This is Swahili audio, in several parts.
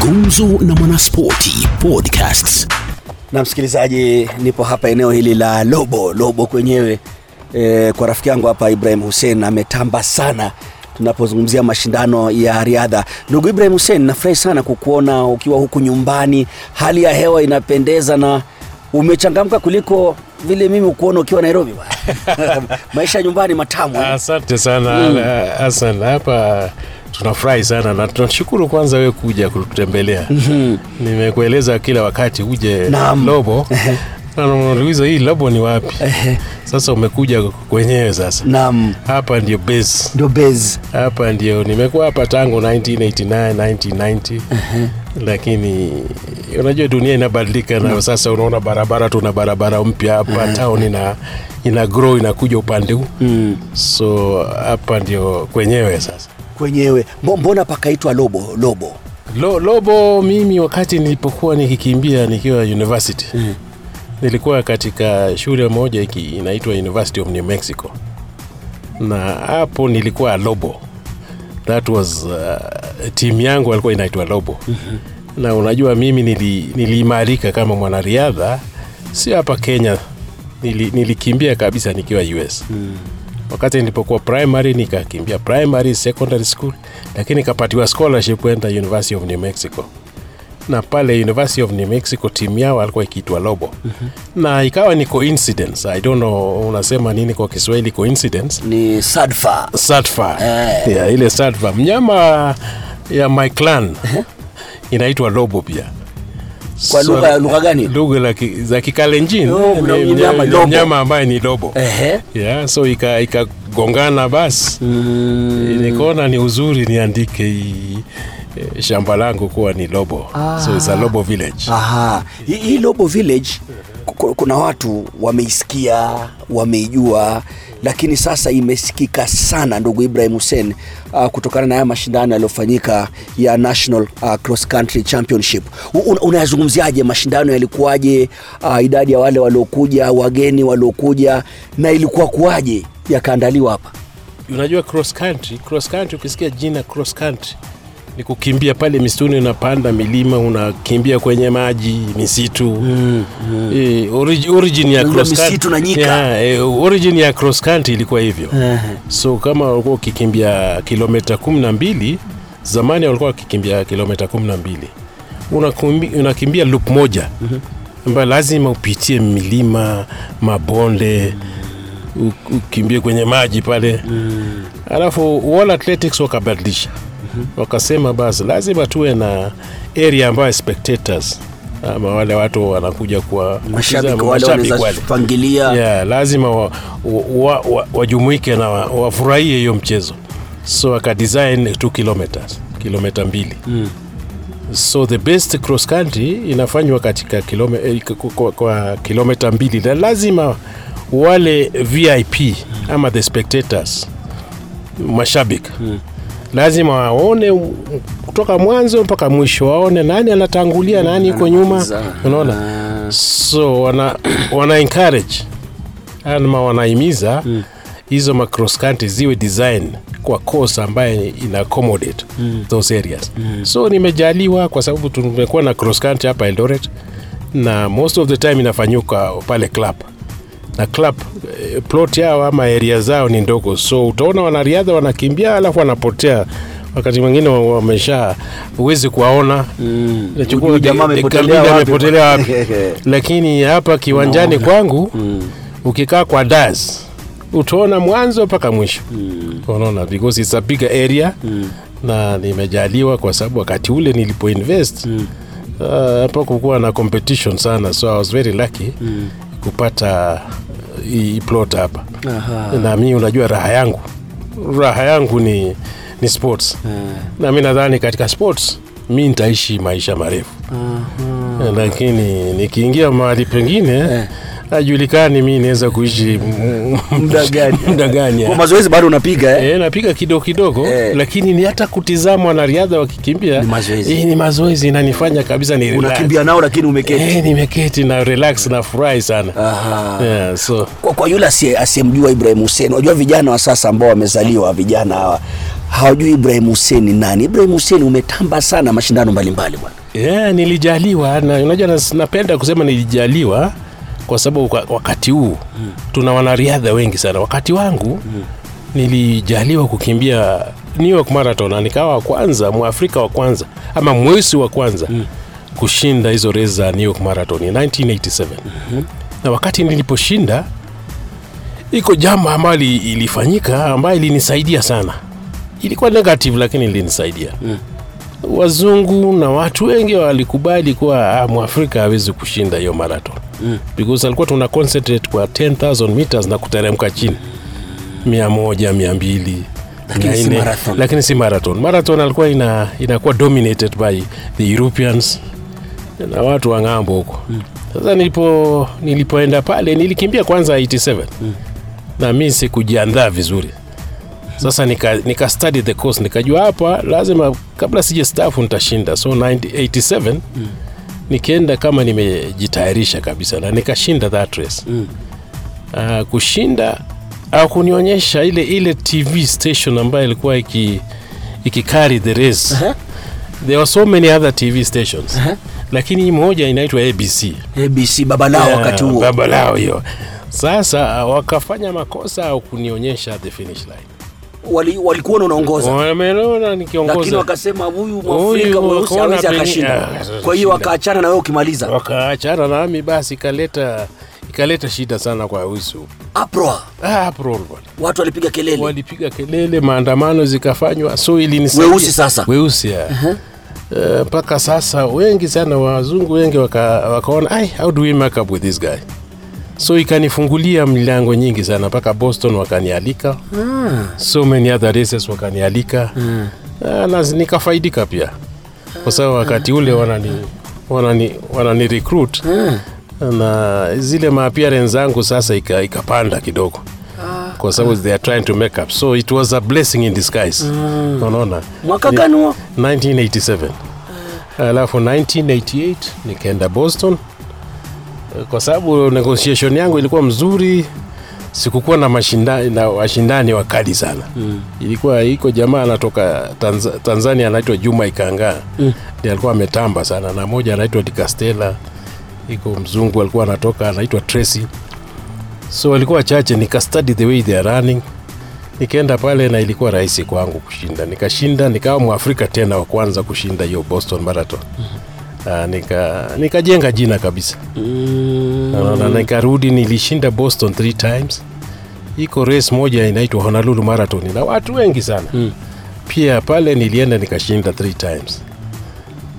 Gumzo na Mwanaspoti Podcasts. Na msikilizaji, nipo hapa eneo hili la Lobo, Lobo kwenyewe e, kwa rafiki yangu hapa Ibrahim Hussein ametamba sana tunapozungumzia mashindano ya riadha. Ndugu Ibrahim Hussein, nafurahi sana kukuona ukiwa huku nyumbani, hali ya hewa inapendeza na umechangamka kuliko vile mimi kuona ukiwa Nairobi bwana. Maisha ya nyumbani matamu. eh? Asante sana mm. Hassan, hapa tunafurahi sana na tunashukuru kwanza wewe kuja kututembelea. mm-hmm. Nimekueleza kila wakati uje Naam. Lobo nauliza hii Lobo ni wapi? Sasa umekuja kwenyewe sasa. Naam, Hapa ndio base. ndio base. Hapa ndio nimekuwa hapa tangu 1989 1990 lakini unajua dunia inabadilika na sasa unaona barabara tuna barabara mpya hapa town ina ina grow inakuja upande huu Mm. so hapa ndio kwenyewe sasa Kwenyewe mbona pakaitwa Lobo? Lobo. Lo, lobo mimi wakati nilipokuwa nikikimbia nikiwa university mm. nilikuwa katika shule moja iki, inaitwa university of new mexico na hapo nilikuwa lobo that was uh, timu yangu alikuwa inaitwa lobo mm-hmm. na unajua mimi nili, niliimarika kama mwanariadha sio hapa kenya nili, nilikimbia kabisa nikiwa us mm wakati nilipokuwa primary nikakimbia primary secondary school lakini nikapatiwa scholarship kwenda university of new mexico. Na pale university of new mexico timu yao alikuwa ikiitwa lobo. Mm-hmm. na ikawa ni coincidence. I don't know unasema nini kwa kiswahili coincidence? Ni Sadfa. sadfa. Eh. yeah, ile sadfa. Mnyama ya my clan inaitwa lobo pia Kwa lugha lugha gani? lugha za kikalenjin Oh, mnyama ambaye ni lobo Ehe. yeah, so ika- ikagongana basi mm. nikaona ni uzuri niandike hii eh, shamba langu kuwa ni lobo ah. so it's a lobo village Aha. Hii Lobo Village kuna watu wameisikia, wameijua, lakini sasa imesikika sana, ndugu Ibrahim Hussein, uh, kutokana na haya mashindano yaliyofanyika ya National uh, Cross Country Championship. Un- Unayazungumziaje mashindano yalikuwaje? Uh, idadi ya wale waliokuja, wageni waliokuja, na ilikuwa kuwaje yakaandaliwa hapa? unajua cross country cross country ukisikia jina cross country ni kukimbia pale misituni unapanda milima unakimbia kwenye maji misitu. Mm, mm. E, origin, origin ya cross misitu na nyika. yeah, e, origin ya cross country ilikuwa hivyo. So kama ulikuwa ukikimbia kilomita kumi na mbili zamani walikuwa wakikimbia kilomita kumi na mbili. Unakimbia loop moja. Ambayo lazima upitie milima mabonde u- ukimbie kwenye maji pale. Mm. alafu World Athletics wakabadilisha. Wakasema basi lazima tuwe na area ambayo spectators ama wale watu wanakuja kwa Mashabiki wale yeah, lazima wajumuike wa, wa, wa na wa- wafurahie hiyo mchezo. So akadesign 2 kilometers kilomita mbili. Mm. so the best cross country inafanywa katika kilome, eh, kwa, kwa, kwa kilomita mbili. Na lazima wale vip ama the spectators mashabiki mm. Lazima waone kutoka mwanzo mpaka mwisho waone nani anatangulia nani yuko nyuma unaona so wana, wana encourage ama wanahimiza hizo hmm. macross country ziwe design kwa course ambaye ina accommodate mm. those areas mm. so nimejaliwa kwa sababu tumekuwa na cross country hapa Eldoret na most of the time inafanyika pale club na club eh, plot yao ama area zao ni ndogo so utaona wanariadha wanakimbia alafu wanapotea wakati mwingine wa- wamesha huwezi kuwaona mm. Amepotelea wapi. lakini hapa kiwanjani kwangu ukikaa kwa das utaona mwanzo mpaka mwisho mm. unaona because it's a big area mm. na nimejaliwa kwa sababu wakati ule nilipoinvest mm. uh, hapo kukuwa na competition sana so i was very lucky mm. kupata hii plot hapa. Na mi unajua raha yangu. Raha yangu ni ni sports. Na mi nadhani katika sports mi nitaishi maisha marefu. Lakini nikiingia mahali pengine hajulikani mi naweza kuishi Muda gani? muda gani Kwa mazoezi bado unapiga eh? E, napiga kidogo kidogo e. lakini ni hata kutizama wanariadha wakikimbia Ni mazoezi. eh, ni mazoezi inanifanya kabisa ni relax. unakimbia nao lakini umeketi Eh, nimeketi na relax na furahi sana Aha. yeah, so kwa, kwa yule asiyemjua Ibrahim Hussein, unajua vijana wa sasa ambao wamezaliwa vijana hawa hawajui Ibrahim Hussein ni nani. Ibrahim Hussein umetamba sana mashindano mbalimbali bwana. yeah, nilijaliwa na unajua napenda kusema nilijaliwa kwa sababu wakati huu mm. tuna wanariadha wengi sana wakati wangu mm. nilijaliwa kukimbia New York Marathon na nikawa wa kwanza mwafrika wa kwanza ama mweusi wa kwanza mm. kushinda hizo race za New York Marathon in 1987 hmm. na wakati niliposhinda iko jambo ambayo ilifanyika ambayo ilinisaidia sana ilikuwa negative lakini ilinisaidia mm. wazungu na watu wengi walikubali kuwa ah, mwafrika hawezi kushinda hiyo marathon mm. because alikuwa tuna concentrate kwa 10000 meters na kuteremka chini mia moja mia mbili Lakini si marathon. lakini si marathon marathon alikuwa ina, inakuwa dominated by the europeans na watu wa ng'ambo huko sasa nilipo nilipoenda pale nilikimbia kwanza 87 na mi sikujiandaa vizuri sasa nika, nika study the course nikajua hapa lazima kabla sija stafu nitashinda so 1987 mm. Nikienda kama nimejitayarisha kabisa na nikashinda that race. Mm. uh, kushinda au kunionyesha ile ile tv station ambayo ilikuwa iki, iki carry the race. Aha. there were so many other tv stations. Lakini hii moja inaitwa abc ABC baba lao Yeah, wakati huo. baba lao hiyo. Sasa wakafanya makosa au kunionyesha the finish line walikuwa wali wanaongoza, lakini wakasema huyu mwafrika mweusi hawezi akashinda. Ah, Kwa hiyo wakaachana na wewe ukimaliza. wakaachana nami basi ikaleta ikaleta shida sana kwa usu Aproa ah, April bwana. watu walipiga kelele. walipiga kelele maandamano zikafanywa so ilinisaidia Weusi sasa? weusi ya -huh. mpaka sasa wengi sana wazungu wengi waka, wakaona ai how do we make up with this guy so ikanifungulia milango nyingi sana mpaka boston wakanialika. So many other races wakanialika. Mm. na nikafaidika pia. Kwa sababu wakati ule wanani wanani, wanani recruit. Na zile maappearance zangu sasa ika- ikapanda kidogo. Kwa sababu they are trying to make up. So it was a blessing in disguise. Unaona? Mwaka gani huo? 1987 alafu 1988 nikaenda boston kwa sababu negotiation yangu ilikuwa mzuri sikukuwa na mashindani na washindani wakali sana. Mm. ilikuwa iko jamaa anatoka Tanz, tanzania anaitwa juma ikangaa mm. alikuwa ametamba sana na moja anaitwa dicastela iko mzungu alikuwa anatoka anaitwa tracy. So walikuwa wachache nikastudy the way they are running. Nikaenda pale na ilikuwa rahisi kwangu kushinda. Nikashinda nikawa mwafrika tena wa kwanza kushinda hiyo boston marathon. Uh, nika nikajenga jina kabisa. Mm. na nikarudi nilishinda boston three times. Iko race moja inaitwa honolulu marathon na watu wengi sana. Mm. pia pale nilienda nikashinda three times.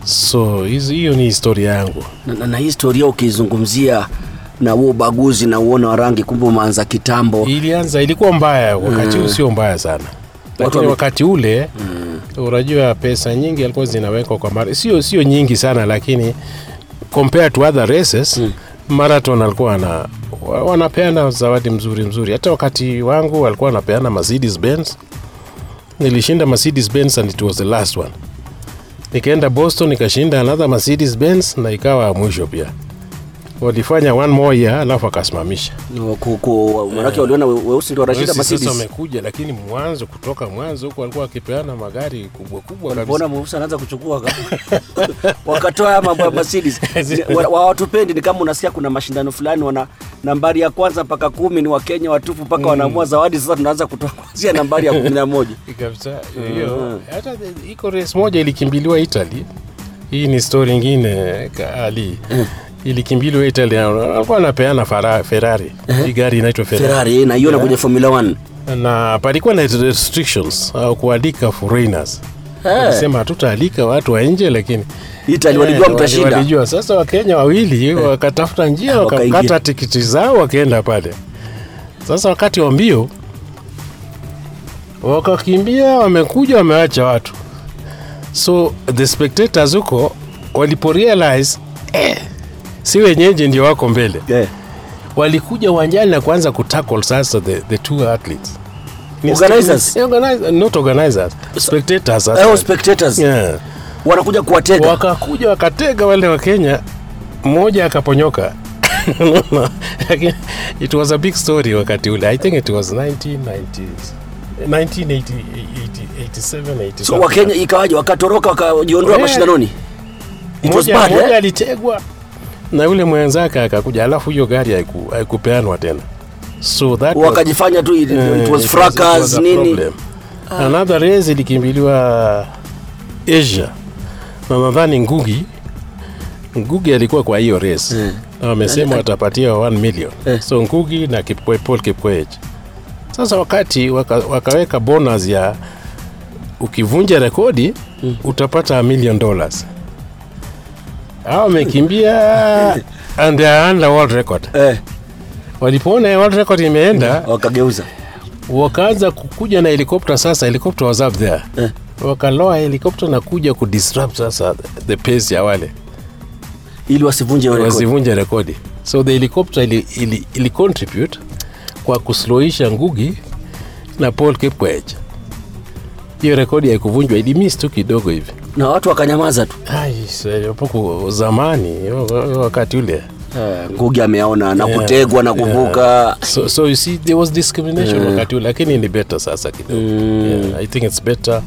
So hiyo ni historia yangu. Na, na, na historia ukizungumzia na huo ubaguzi na uono wa rangi kumbe umeanza kitambo. Ilianza ilikuwa mbaya wakati huu sio mbaya sana lakini wakati ule unajua pesa nyingi alikuwa zinawekwa kwa mara sio sio nyingi sana lakini compared to other races marathon alikuwa na wanapeana zawadi mzuri mzuri. Hata wakati wangu walikuwa wanapeana mercedes benz. Nilishinda mercedes benz and it was the last one. Nikaenda boston nikashinda another mercedes benz na ikawa mwisho pia walifanya one more year alafu akasimamisha manake waliona we- weusi ndio wanashinda sasa Mercedes. wamekuja lakini mwanzo kutoka mwanzo huko walikuwa wakipeana magari kubwa kubwa kabisa. Mbona mweusi anaanza kuchukua wakatoa mambo ya Mercedes Wa- wa- ni kama unasikia kuna mashindano fulani wana nambari ya kwanza mpaka kumi ni wakenya watupu mpaka wanaamua zawadi sasa tunaanza kutoa kuanzia nambari ya kumi na moja kabisa hiyo hata iko race moja ilikimbiliwa Italy. Hii ni story ingine kali. Ilikimbiliwa Italy alikuwa anapeana Ferrari. Hii gari inaitwa Ferrari. Ferrari naiona kwenye Formula 1 Na palikuwa na restrictions au kualika foreigners. Walisema hatutaalika watu wa nje lakini Italy walijua Eh, mtashinda walijua. Sasa Wakenya wawili wakatafuta njia Wakaingia. wakakata tikiti zao wakaenda pale. Sasa wakati wa mbio wakakimbia wamekuja wamewacha watu so the spectators huko walipo realize eh, si wenyeji ndio wako mbele yeah. walikuja uwanjani na kuanza kutackle sasa the, the two athletes Organizers? ni- not organizers spectators spectators yeah. wanakuja kuwatega wakakuja wakatega wale wa Kenya, mmoja akaponyoka it was a big story wakati ule. I think it was 1990s. 1987 so wakenya ikawaje wakatoroka wakajiondoa Yeah. mashindanoni it was Mmoja bad mmoja eh? alitegwa na yule mwenzake akakuja, alafu hiyo gari haikupeanwa tena, so that wakajifanya tu it, Eh, it was fracas nini. Another race ilikimbiliwa Asia na nadhani Ngugi Ngugi alikuwa kwa hiyo race Eh. na wamesema watapatia 1 million Eh. so Ngugi na Kipkoe, Paul Kipkoech. Sasa wakati waka, wakaweka bonus ya ukivunja rekodi utapata million dollars. Hao wamekimbia. And they are under world record. eh, Walipoona world record imeenda wakageuza. wakaanza kukuja na helikopta sasa helikopta was up there. Eh. wakaloa helikopta na kuja kudisrupt sasa the pace ya wale. Ili wasivunje rekodi. wasivunje rekodi so the helicopter ili, ili, ili contribute kwa kusloisha ngugi na paul kipwech hiyo rekodi haikuvunjwa ilimiss tu kidogo hivi na watu wakanyamaza tu. Zamani wakati ule. Eh, ngugi ameona na kutegwa na kuvuka. so, so you see there was discrimination wakati ule lakini ni better sasa kidogo. Yeah, i think it's better.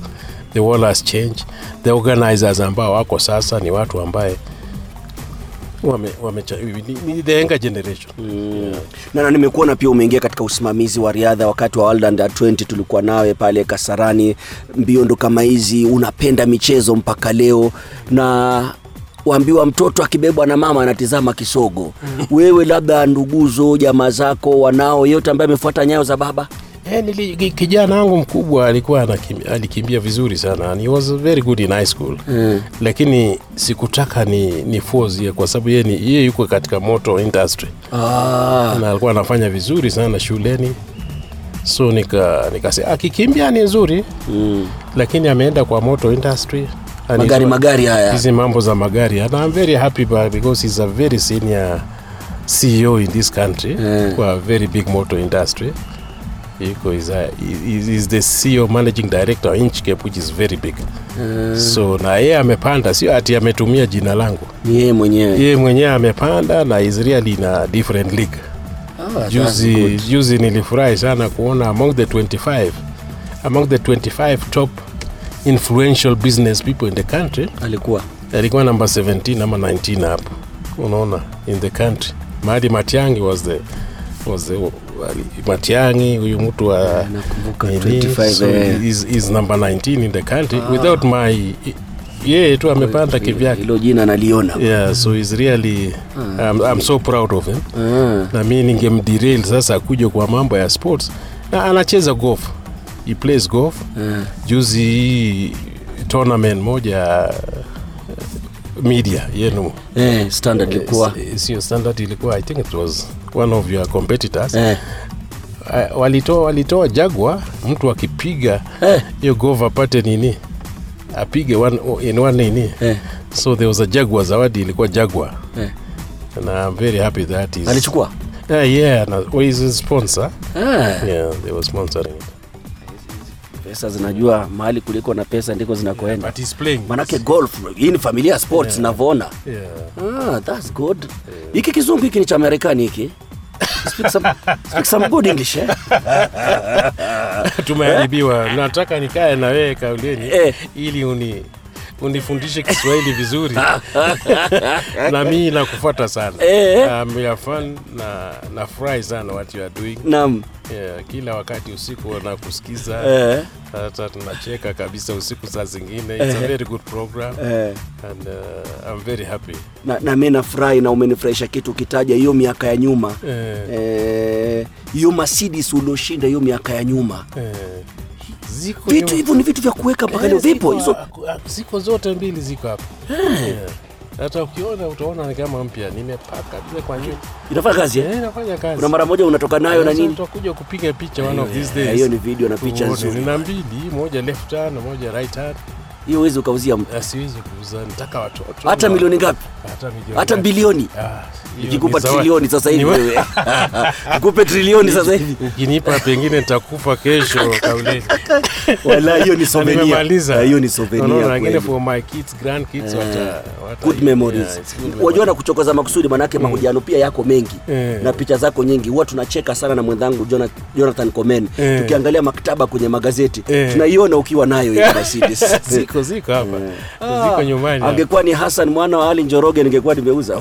The world has changed. The organizers ambao wako sasa ni watu ambaye wame, wame ni, ni the younger generation. Yeah. na, na nimekuona pia umeingia katika usimamizi wa riadha wakati wa World Under 20 tulikuwa nawe pale Kasarani. Mbio ndo kama hizi unapenda michezo mpaka leo. Na waambiwa mtoto akibebwa na mama anatizama kisogo. Wewe labda nduguzo jamaa zako wanao yote ambaye amefuata nyayo za baba Eh, nili, kijana wangu mkubwa alikuwa anakimbia, alikimbia vizuri sana. And he was very good in high school. Mm. lakini sikutaka ni, ni force kwa sababu yeye ni- yeye yuko katika moto industry. Ah, na alikuwa anafanya vizuri sana shuleni. So nika nikasema akikimbia ni nzuri. Mm. lakini ameenda kwa moto industry. Magari magari haya. hizi mambo za magari. And I'm very happy because he's a very senior CEO in this country mm. kwa very big motor industry Iko is, a, is, is the CEO managing director wa Inchcape which is very big. So na yeye amepanda sio ati ametumia jina langu. Ni yeye mwenyewe. Yeye mwenyewe amepanda na is really in a different league. Oh, juzi, juzi nilifurahi sana kuona among the 25 among the 25 top influential business people in the country alikuwa. alikuwa number 17 ama 19 hapo. Unaona in the country. Mahali matiangi was the was the matiangi huyu mtu wa nakumbuka nini, 25 so eh. is, number 19 in the country. Without my yeye tu amepanda kivyake. hilo jina naliona. Yeah so is really I'm, I'm so proud of him. Ah. na mi ningemderail sasa kuja kwa mambo ya sports. Na anacheza golf. He plays golf. Ah. juzi hii tournament moja uh, media yenu. Eh, standard ilikuwa. Eh, sio standard ilikuwa i think it was one of your competitors eh. uh, walitoa walitoa jagwa mtu akipiga Eh. hiyo golf apate nini apige one, in one nini Eh. so there was a jagwa zawadi ilikuwa jagwa Eh. and I'm very happy that is alichukua Uh, yeah, na, well, he's a sponsor. ah. Yeah, they were sponsoring it. Pesa zinajua mahali kuliko na pesa ndiko zinakoenda But he's playing. manake golf hii ni familia ya sports navyoona Yeah. ah, that's good hiki kizungu hiki ni cha marekani hiki speak some, speak some good english eh? Tumeharibiwa. Nataka nikae na wewe Kauleni Eh. ili uni unifundishe Kiswahili vizuri na mimi nakufuata sana. Eh. Um, we are fun na nafurahi sana what you are doing. naam Yeah, kila wakati usiku nakusikiza eh, hata tunacheka kabisa usiku saa zingine. It's a very good program eh. and uh, I'm very happy. na, na mi nafurahi na umenifurahisha kitu ukitaja hiyo miaka ya nyuma Eh, eh, Mercedes ulioshinda hiyo miaka ya nyuma eh. Ziko vitu hivyo ni vitu vya kuweka mpaka Eh, leo. Vipo hizo. ah, ziko zote mbili ziko hapa. Yeah. hata ukiona utaona ni kama mpya. Nimepaka vile kwa nyuma inafanya kazi eh? Eh, inafanya kazi. Kuna mara moja unatoka nayo na nini? tutakuja kupiga picha one of these Eh, days. hiyo ni video na picha nzuri. Nina mbili moja left hand moja right hand hiyo uwezi ukauzia mtu Ah, siwezi kuuza nataka watoto hata milioni ngapi hata milioni hata bilioni Ah, hiyo ikikupa ni zawadi. trilioni sasa hivi wewe Nikupe trilioni sasa hivi ukinipa pengine nitakufa kesho kauli. wala hiyo ni souvenir nimemaliza. Eh, hiyo ni souvenir for my kids grandkids wata, wata good memories wajua na kuchokoza makusudi manake mahojiano pia yako mengi Eh. na picha zako nyingi huwa tunacheka sana na mwenzangu jonathan komen Eh. tukiangalia maktaba kwenye magazeti Eh. tunaiona ukiwa nayo hiyo Mercedes. ziko ziko hapa ziko nyumbani. Angekuwa ni hassan mwana wa ali njoroge ningekuwa nimeuza.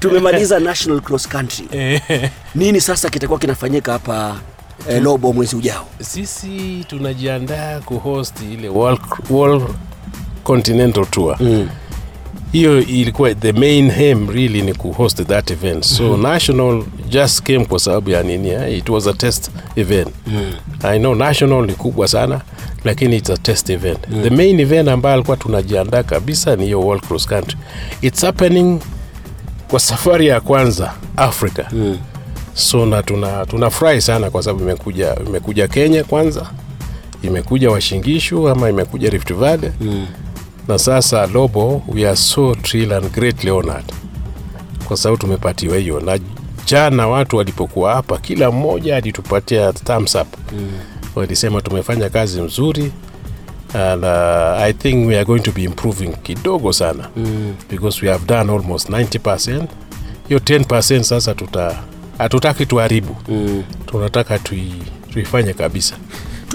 Tumemaliza national cross country. Eh, nini sasa kitakuwa kinafanyika hapa eh, lobo mwezi ujao? Sisi tunajiandaa kuhost ile world, world continental tour. Mm. hiyo ilikuwa the main aim really ni kuhost that event. So national just came kwa sababu ya nini eh? it was a test event. I know national ni kubwa sana lakini it's a test event. The main event ambayo alikuwa tunajiandaa kabisa ni hiyo world cross country. It's happening kwa safari ya kwanza africa. Mm. so na tuna sana kwa sababu imekuja imekuja kenya kwanza imekuja washingishu ama imekuja rift valley. Mm. na sasa lobo we are so thrilled and greatly honored kwa sababu tumepatiwa hiyo. Na jana watu walipokuwa hapa kila mmoja alitupatia thumbs up mm. walisema tumefanya kazi mzuri and uh, i think we are going to be improving kidogo sana mm. because we have done almost 90 hiyo 10 sasa tuta hatutaki tuharibu Mm. tunataka tui, tuifanye kabisa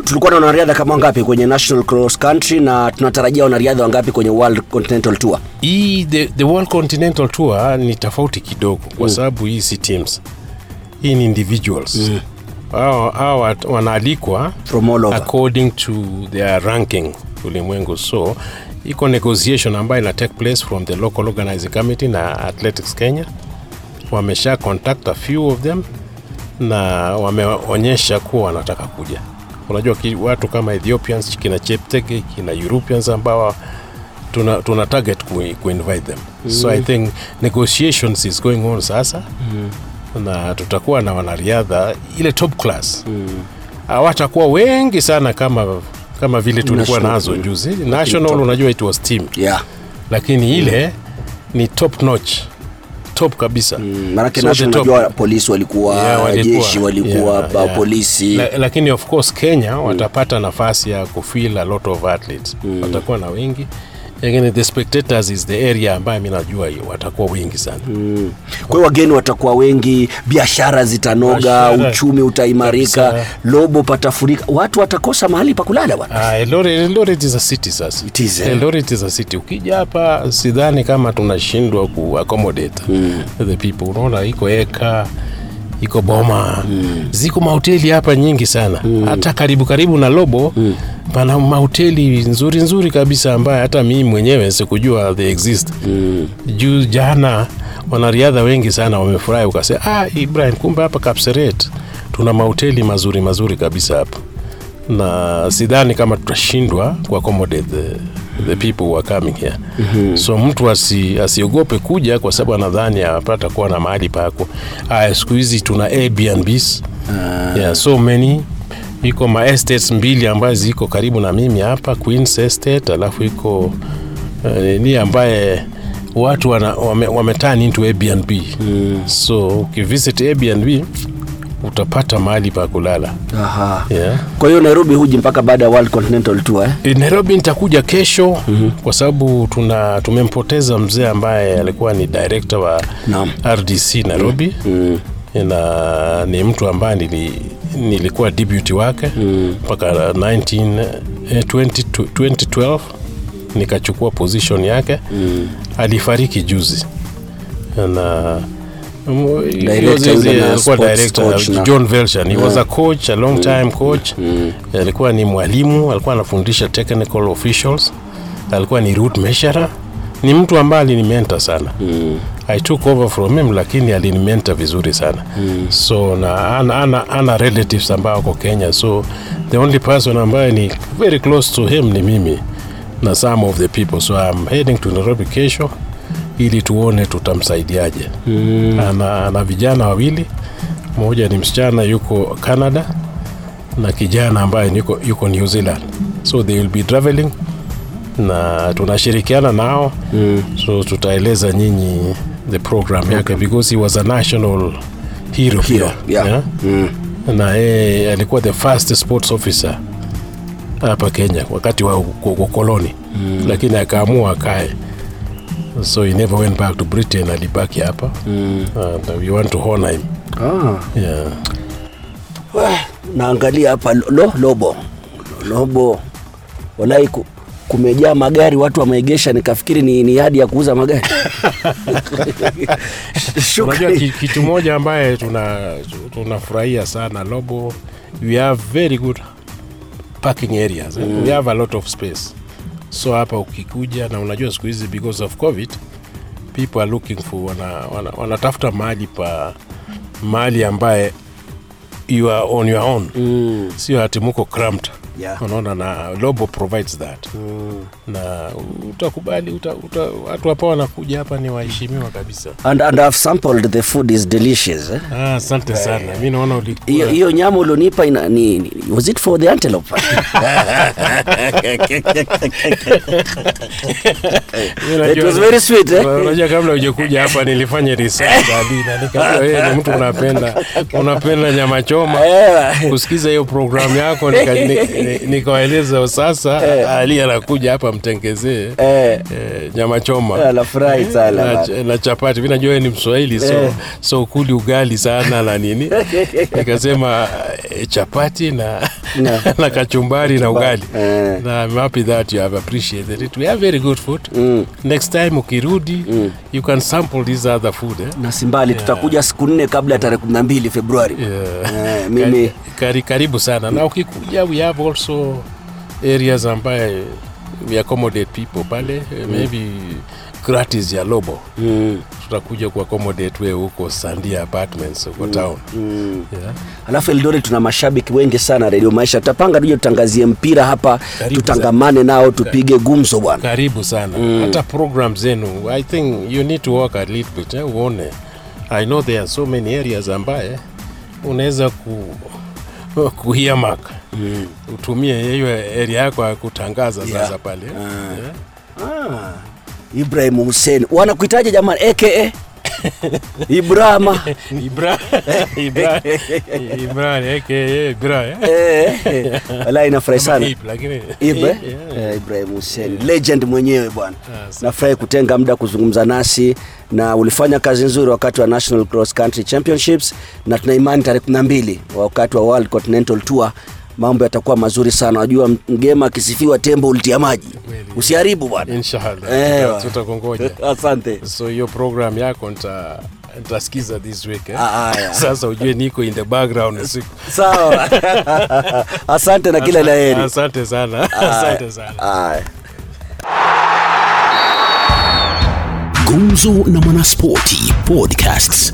tulikuwa na wanariadha kama wangapi kwenye national cross country na tunatarajia wanariadha wangapi kwenye world continental tour? Hii the, the world continental tour ni tofauti kidogo kwa sababu hii si teams. Hii ni individuals. Mm. hao wanaalikwa from all over. according to their ranking ulimwengu. So iko negotiation ambayo ina take place from the local organizing committee na athletics kenya. Wamesha contact a few of them na wameonyesha kuwa wanataka kuja unajua ki, watu kama ethiopians kina cheptege kina europeans ambao tuna, tuna target ku, ku invite them. Mm. so i think negotiations is going on sasa. Mm. na tutakuwa na wanariadha ile top class. Hawatakuwa wengi sana kama kama vile tulikuwa National, nazo mm. juzi. National unajua it was team. Yeah. Lakini ile ni top notch top kabisa. Mm, maanake So unajua polisi walikuwa, Yeah, walikuwa. jeshi walikuwa Yeah, ba- yeah. polisi. La, lakini of course kenya watapata nafasi ya kufil a lot of athletes. Watakuwa na wengi lakini the spectators is the area ambayo mi najua watakuwa wengi sana Mm. kwa hiyo wageni watakuwa wengi biashara zitanoga uchumi utaimarika lobo patafurika watu watakosa mahali pa kulala bwana Ah, Eldoret, Eldoret is a city sasa. It is, eh? Eldoret is a city. Ukija hapa sidhani kama tunashindwa ku accommodate the people. Unaona iko eka iko boma. Ziko mahoteli hapa nyingi sana. Hata karibu karibu na lobo pana mahoteli nzuri nzuri kabisa ambaye hata mimi mwenyewe sikujua they exist. Juu jana wanariadha wengi sana wamefurahi ukasema ah, ibrahim kumbe hapa kapseret tuna mahoteli mazuri mazuri kabisa hapa. Na sidhani kama tutashindwa ku the, people who are coming here mm-hmm. so mtu asi, asiogope kuja kwa sababu anadhani apata kuwa na mahali pako aya siku hizi tuna airbnbs uh. yeah, so many iko ma estates mbili ambazo ziko karibu na mimi hapa queens estate alafu iko uh, ni ambaye watu wana, wame, wame into airbnb mm. so ukivisit airbnb utapata mahali pa kulala Aha. yeah. kwa hiyo nairobi huji mpaka baada ya world continental tour eh? E, Nairobi nitakuja kesho mm-hmm. kwa sababu tuna tumempoteza mzee ambaye alikuwa ni director wa Naam. RDC Nairobi mm. na ni mtu ambaye nili, nilikuwa deputy wake mpaka 19 eh, 20 2012 nikachukua position yake mm. alifariki juzi na um, yule na alikuwa director, John Velshan He was a coach, a long time coach. Alikuwa ni mwalimu, alikuwa anafundisha technical officials. Alikuwa ni route measurer. Ni mtu ambaye alinimenta sana. I took over from him lakini alinimenta vizuri sana. So na ana, ana, ana relatives ambao wako Kenya. So the only person ambaye ni very close to him ni mimi. na some of the people so I'm heading to Nairobi kesho ili tuone tutamsaidiaje mm. ana, ana vijana wawili mmoja ni msichana yuko Canada na kijana ambaye yuko, yuko New Zealand so they will be traveling na tunashirikiana nao mm. so tutaeleza nyinyi the program yake because he was a national hero, Hero, yeah. yeah? Mm. na yeye alikuwa the first sports officer hapa Kenya wakati wa uko- ukoloni mm. lakini akaamua akae so he never went back to Britain alibaki hapa mm. and we want to honor him Ah. yeah. Well, naangalia hapa lo, lo, lobo lobo walai kumejaa magari watu wameegesha nikafikiri ni, ni yadi ya kuuza magari Unajua kitu moja ambaye tuna tunafurahia sana Lobo, we have very good parking areas mm. we have a lot of space so hapa ukikuja na unajua siku hizi because of covid people are looking for wanatafuta wana, wana mahali pa mahali ambaye you are on your own. Mm, sio hati muko cramped Yeah. unaona na lobo provides that mm. na utakubali uta, uta, watu hapa wanakuja hapa ni waheshimiwa kabisa and, and I've sampled the food is delicious eh? Ah, asante sana mi naona hiyo ulikuwa hiyo nyama ulionipa ina ni, was it for the antelope it was very sweet eh? unajua kabla hujakuja hapa nilifanya research wewe ni mtu unapenda unapenda nyama choma Eh, kusikiza hiyo programu yako nika- ni- ni- nikawaeleza sasa Ali anakuja hapa mtengezee. Eh, eh, nyama choma. Anafurahi sana na, na chapati. Mi najua ni mswahili so, Eh. so kuli ugali sana na nini. Nikasema eh, chapati na, Na. na kachumbari na ugali Eh. na I'm happy that you have appreciated it we have very good food Mm. next time ukirudi you can sample this other food eh? na simbali tutakuja siku nne kabla ya tarehe kumi na mbili februari yeah. eh, mimi Kari, karibu sana na ukikuja we have also areas ambaye we accommodate people pale mm. maybe gratis ya lobo. Mm, tutakuja ku accommodate wewe huko sandia apartments huko town. Mm. yeah. alafu Eldoret tuna mashabiki wengi sana redio maisha. Tutapanga tuje tutangazie mpira hapa Karibu tutangamane nao tupige gumzo bwana. karibu sana. Mm. hata program zenu i think you need to work a little bit eh, uone. I know there are so many areas ambaye unaweza ku kuhiamak mm. utumie hiyo area yako ya kutangaza Yeah. sasa pale. Yeah. ah, Ibrahim Hussein wanakuitaje jamani aka Ibrahima Ibra Ibra Ibra aka Ibra eh? eh, wala inafurahi sana Ib, lakini Ibe Yeah. eh, Ibrahim Hussein legend mwenyewe bwana. Ah. Nafurahi kutenga muda kuzungumza nasi na ulifanya kazi nzuri wakati wa National Cross Country Championships, na tuna imani tarehe 12 wakati wa World Continental Tour mambo yatakuwa mazuri sana. Wajua mgema akisifiwa tembo ulitia maji, usiharibu bwana. inshallah tutakongoja. Asante. so hiyo program yako nita nitasikiza this week eh? Ah, haya. sasa ujue niko in the background siku Sawa. Asante na kila la heri. asante sana asante sana. Gumzo na Mwanaspoti Podcasts.